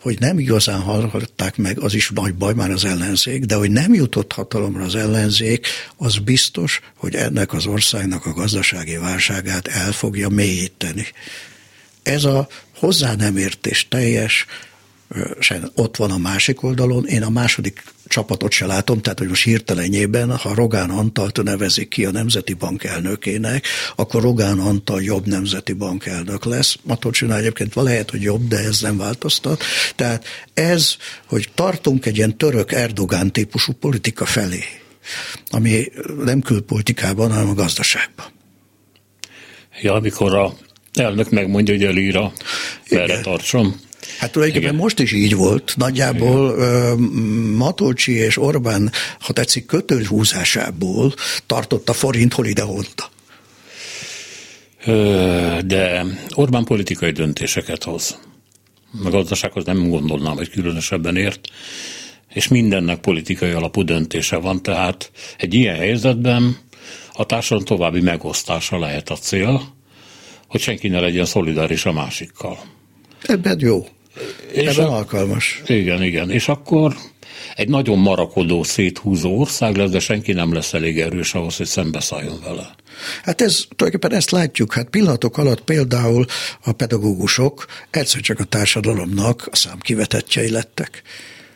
Hogy nem igazán hallották meg, az is nagy baj már az ellenzék, de hogy nem jutott hatalomra az ellenzék, az biztos, hogy ennek az országnak a gazdasági válságát el fogja mélyíteni. Ez a hozzá nem értés teljes, ott van a másik oldalon, én a második csapatot se látom, tehát hogy most hirtelenjében, ha Rogán Antalt nevezik ki a Nemzeti Bank elnökének, akkor Rogán Antal jobb Nemzeti Bank elnök lesz. Matolcsina egyébként lehet, hogy jobb, de ez nem változtat. Tehát ez, hogy tartunk egy ilyen török Erdogán típusú politika felé, ami nem külpolitikában, hanem a gazdaságban. Ja, amikor a elnök megmondja, hogy elír merre tartsom, Hát tulajdonképpen Igen. most is így volt. Nagyjából Igen. Matolcsi és Orbán, ha tetszik, kötőhúzásából tartott a forint hol ide honta. De Orbán politikai döntéseket hoz. A gazdasághoz nem gondolnám, hogy különösebben ért, és mindennek politikai alapú döntése van, tehát egy ilyen helyzetben a társadalom további megosztása lehet a cél, hogy senki ne legyen szolidáris a másikkal. Ebben jó. És Ebben a, alkalmas. Igen, igen. És akkor egy nagyon marakodó, széthúzó ország lesz, de senki nem lesz elég erős ahhoz, hogy szembeszálljon vele. Hát ez, tulajdonképpen ezt látjuk, hát pillanatok alatt például a pedagógusok egyszer csak a társadalomnak a számkivetettjei lettek.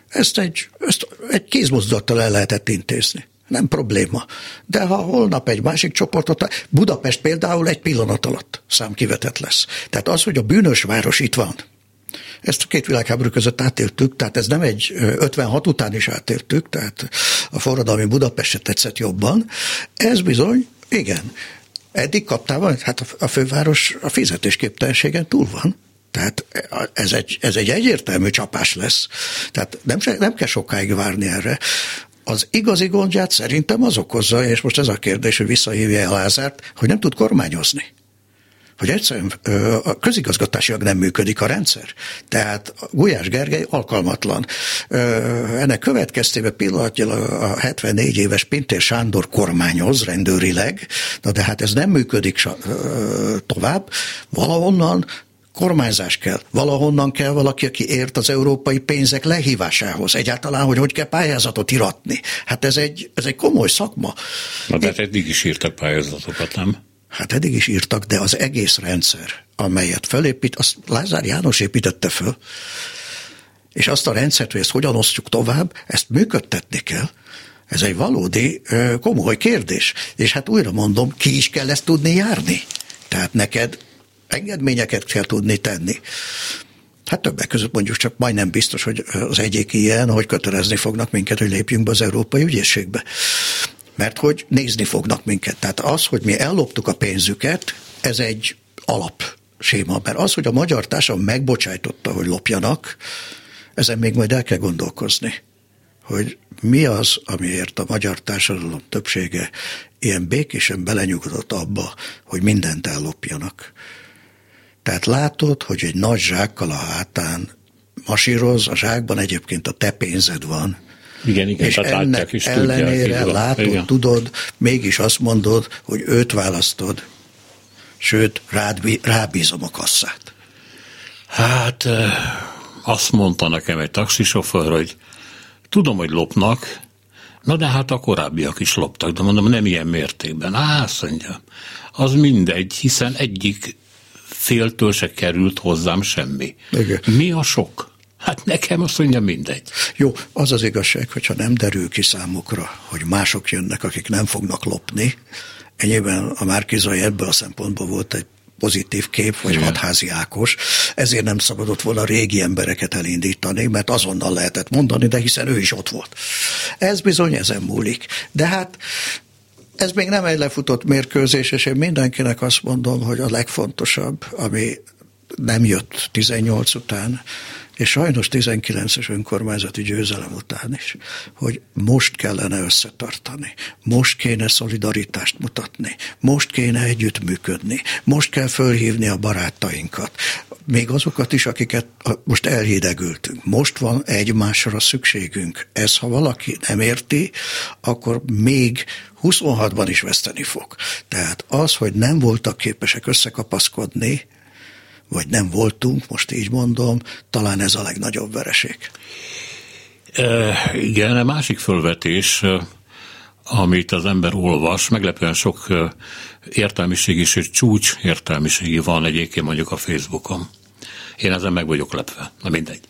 Ezt egy, ezt egy kézmozdulattal el lehetett intézni. Nem probléma. De ha holnap egy másik csoportot, Budapest például egy pillanat alatt számkivetett lesz. Tehát az, hogy a bűnös város itt van, ezt a két világháború között átéltük, tehát ez nem egy 56 után is átéltük, tehát a forradalmi Budapestet tetszett jobban. Ez bizony, igen, eddig kaptál hát a főváros a fizetésképtelenségen túl van. Tehát ez egy, ez egy egyértelmű csapás lesz. Tehát nem, nem kell sokáig várni erre. Az igazi gondját szerintem az okozza, és most ez a kérdés, hogy visszahívja el Lázárt, hogy nem tud kormányozni hogy egyszerűen a közigazgatásilag nem működik a rendszer. Tehát Gulyás Gergely alkalmatlan. Ennek következtében pillanatnyilag a 74 éves Pintér Sándor kormányoz rendőrileg, na de hát ez nem működik tovább. Valahonnan kormányzás kell. Valahonnan kell valaki, aki ért az európai pénzek lehívásához. Egyáltalán, hogy hogy kell pályázatot iratni. Hát ez egy, ez egy komoly szakma. Na de hát eddig is írtak pályázatokat, nem? Hát eddig is írtak, de az egész rendszer, amelyet felépít, azt Lázár János építette föl, és azt a rendszert, hogy ezt hogyan osztjuk tovább, ezt működtetni kell. Ez egy valódi komoly kérdés. És hát újra mondom, ki is kell ezt tudni járni. Tehát neked engedményeket kell tudni tenni. Hát többek között mondjuk csak majdnem biztos, hogy az egyik ilyen, hogy kötelezni fognak minket, hogy lépjünk be az Európai Ügyészségbe mert hogy nézni fognak minket. Tehát az, hogy mi elloptuk a pénzüket, ez egy alap séma, mert az, hogy a magyar társadalom megbocsájtotta, hogy lopjanak, ezen még majd el kell gondolkozni, hogy mi az, amiért a magyar társadalom többsége ilyen békésen belenyugodott abba, hogy mindent ellopjanak. Tehát látod, hogy egy nagy zsákkal a hátán masíroz, a zsákban egyébként a te pénzed van, igen, igen, és ennek is ellenére tudják, látod, igen. tudod, mégis azt mondod, hogy őt választod, sőt, rád, rábízom a kasszát. Hát azt mondta nekem egy taxisofőr, hogy tudom, hogy lopnak, na de hát a korábbiak is loptak, de mondom, nem ilyen mértékben. Á, azt mondja, az mindegy, hiszen egyik féltől se került hozzám semmi. Igen. Mi a sok? Hát nekem azt mondja mindegy. Jó, az az igazság, hogyha nem derül ki számukra, hogy mások jönnek, akik nem fognak lopni, enyében a Márkizai ebből a szempontból volt egy pozitív kép, vagy Igen. hadházi Ákos, ezért nem szabadott volna régi embereket elindítani, mert azonnal lehetett mondani, de hiszen ő is ott volt. Ez bizony ezen múlik. De hát ez még nem egy lefutott mérkőzés, és én mindenkinek azt mondom, hogy a legfontosabb, ami nem jött 18 után, és sajnos 19-es önkormányzati győzelem után is, hogy most kellene összetartani, most kéne szolidaritást mutatni, most kéne együttműködni, most kell fölhívni a barátainkat, még azokat is, akiket most elhidegültünk. Most van egymásra szükségünk. Ez, ha valaki nem érti, akkor még 26-ban is veszteni fog. Tehát az, hogy nem voltak képesek összekapaszkodni, vagy nem voltunk, most így mondom, talán ez a legnagyobb vereség. E, igen, a másik fölvetés, amit az ember olvas, meglepően sok értelmiség és csúcs értelmiségi van egyébként mondjuk a Facebookon. Én ezen meg vagyok lepve, na mindegy.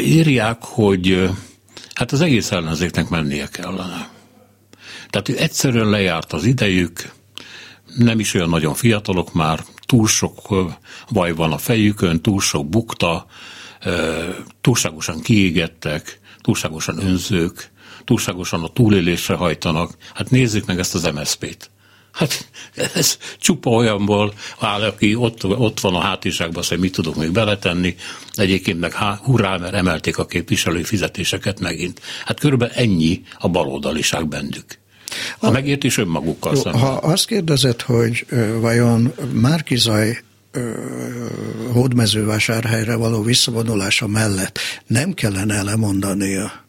Írják, hogy hát az egész ellenzéknek mennie kellene. Tehát egyszerűen lejárt az idejük, nem is olyan nagyon fiatalok már, túl sok baj van a fejükön, túl sok bukta, túlságosan kiégettek, túlságosan önzők, túlságosan a túlélésre hajtanak. Hát nézzük meg ezt az MSZP-t. Hát ez csupa olyanból áll, aki ott, ott van a hátizsákban, hogy mit tudok még beletenni. Egyébként meg há, hurrá, mert emelték a képviselői fizetéseket megint. Hát körülbelül ennyi a baloldaliság bennük. A megértés önmagukkal Jó, szemben. Ha azt kérdezed, hogy vajon Márkizaj hódmezővásárhelyre való visszavonulása mellett nem kellene lemondania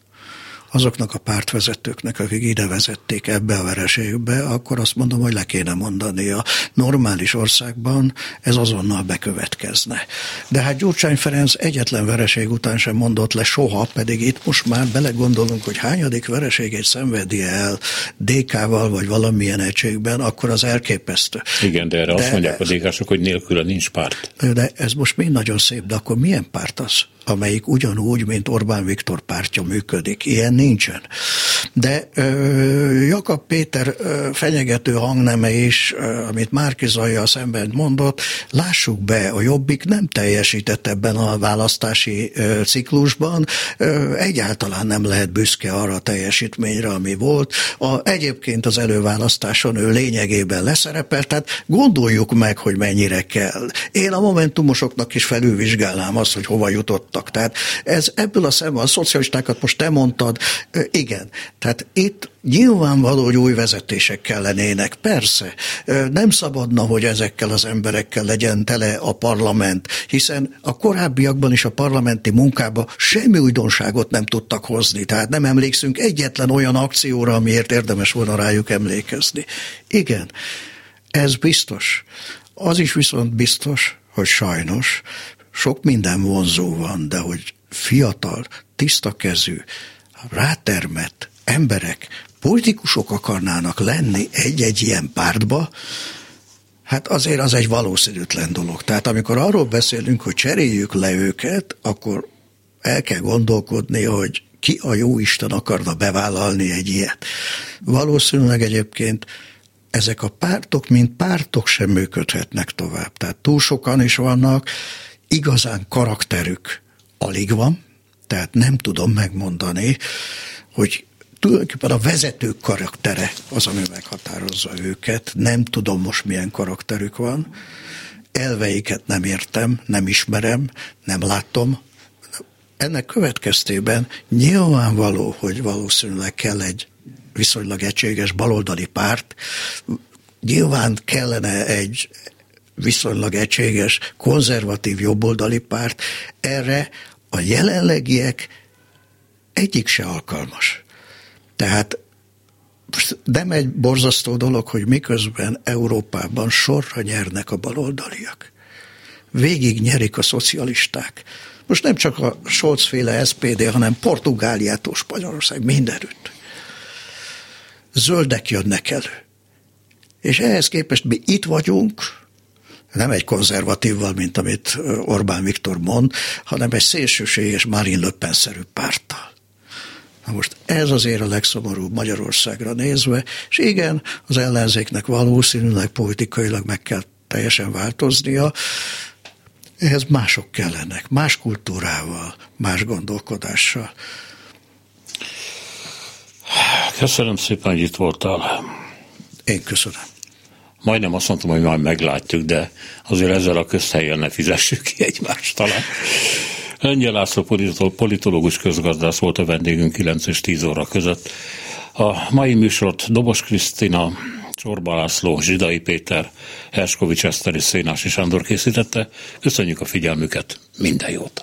azoknak a pártvezetőknek, akik ide vezették ebbe a vereségbe, akkor azt mondom, hogy le kéne mondani. A normális országban ez azonnal bekövetkezne. De hát Gyurcsány Ferenc egyetlen vereség után sem mondott le soha, pedig itt most már belegondolunk, hogy hányadik vereségét szenvedi el DK-val vagy valamilyen egységben, akkor az elképesztő. Igen, de erre de azt mondják a DK-sok, hogy nélküle nincs párt. De ez most mind nagyon szép, de akkor milyen párt az? Amelyik ugyanúgy, mint Orbán Viktor pártja működik. Ilyen nincsen. De ö, Jakab Péter ö, fenyegető hangneme is, ö, amit Márki Zajjal szemben mondott, lássuk be, a Jobbik nem teljesített ebben a választási ö, ciklusban, ö, egyáltalán nem lehet büszke arra a teljesítményre, ami volt. A, egyébként az előválasztáson ő lényegében leszerepelt, tehát gondoljuk meg, hogy mennyire kell. Én a momentumosoknak is felülvizsgálnám azt, hogy hova jutott jutottak. Tehát ez ebből a szemben a szocialistákat most te mondtad, igen. Tehát itt Nyilvánvaló, hogy új vezetések kellenének, persze. Nem szabadna, hogy ezekkel az emberekkel legyen tele a parlament, hiszen a korábbiakban is a parlamenti munkába semmi újdonságot nem tudtak hozni, tehát nem emlékszünk egyetlen olyan akcióra, amiért érdemes volna rájuk emlékezni. Igen, ez biztos. Az is viszont biztos, hogy sajnos sok minden vonzó van, de hogy fiatal, tiszta kezű, rátermett emberek, politikusok akarnának lenni egy-egy ilyen pártba, hát azért az egy valószínűtlen dolog. Tehát amikor arról beszélünk, hogy cseréljük le őket, akkor el kell gondolkodni, hogy ki a jó Isten akarna bevállalni egy ilyet. Valószínűleg egyébként ezek a pártok, mint pártok sem működhetnek tovább. Tehát túl sokan is vannak, igazán karakterük alig van, tehát nem tudom megmondani, hogy tulajdonképpen a vezetők karaktere az, ami meghatározza őket. Nem tudom most milyen karakterük van. Elveiket nem értem, nem ismerem, nem látom. Ennek következtében nyilvánvaló, hogy valószínűleg kell egy viszonylag egységes baloldali párt, nyilván kellene egy viszonylag egységes, konzervatív jobboldali párt, erre a jelenlegiek egyik se alkalmas. Tehát nem egy borzasztó dolog, hogy miközben Európában sorra nyernek a baloldaliak. Végig nyerik a szocialisták. Most nem csak a Scholz-féle SPD, hanem Portugáliától Spanyolország mindenütt. Zöldek jönnek elő. És ehhez képest mi itt vagyunk, nem egy konzervatívval, mint amit Orbán Viktor mond, hanem egy szélsőséges Marine Le Pen-szerű párttal. Na most ez azért a legszomorúbb Magyarországra nézve, és igen, az ellenzéknek valószínűleg politikailag meg kell teljesen változnia, ehhez mások kellenek, más kultúrával, más gondolkodással. Köszönöm szépen, hogy itt voltál. Én köszönöm majdnem azt mondtam, hogy majd meglátjuk, de azért ezzel a közhelyen ne fizessük ki egymást talán. Lengyel László politológus közgazdász volt a vendégünk 9 és 10 óra között. A mai műsort Dobos Krisztina, Csorba László, Zsidai Péter, Herskovics Eszter és Szénási Sándor készítette. Köszönjük a figyelmüket, minden jót!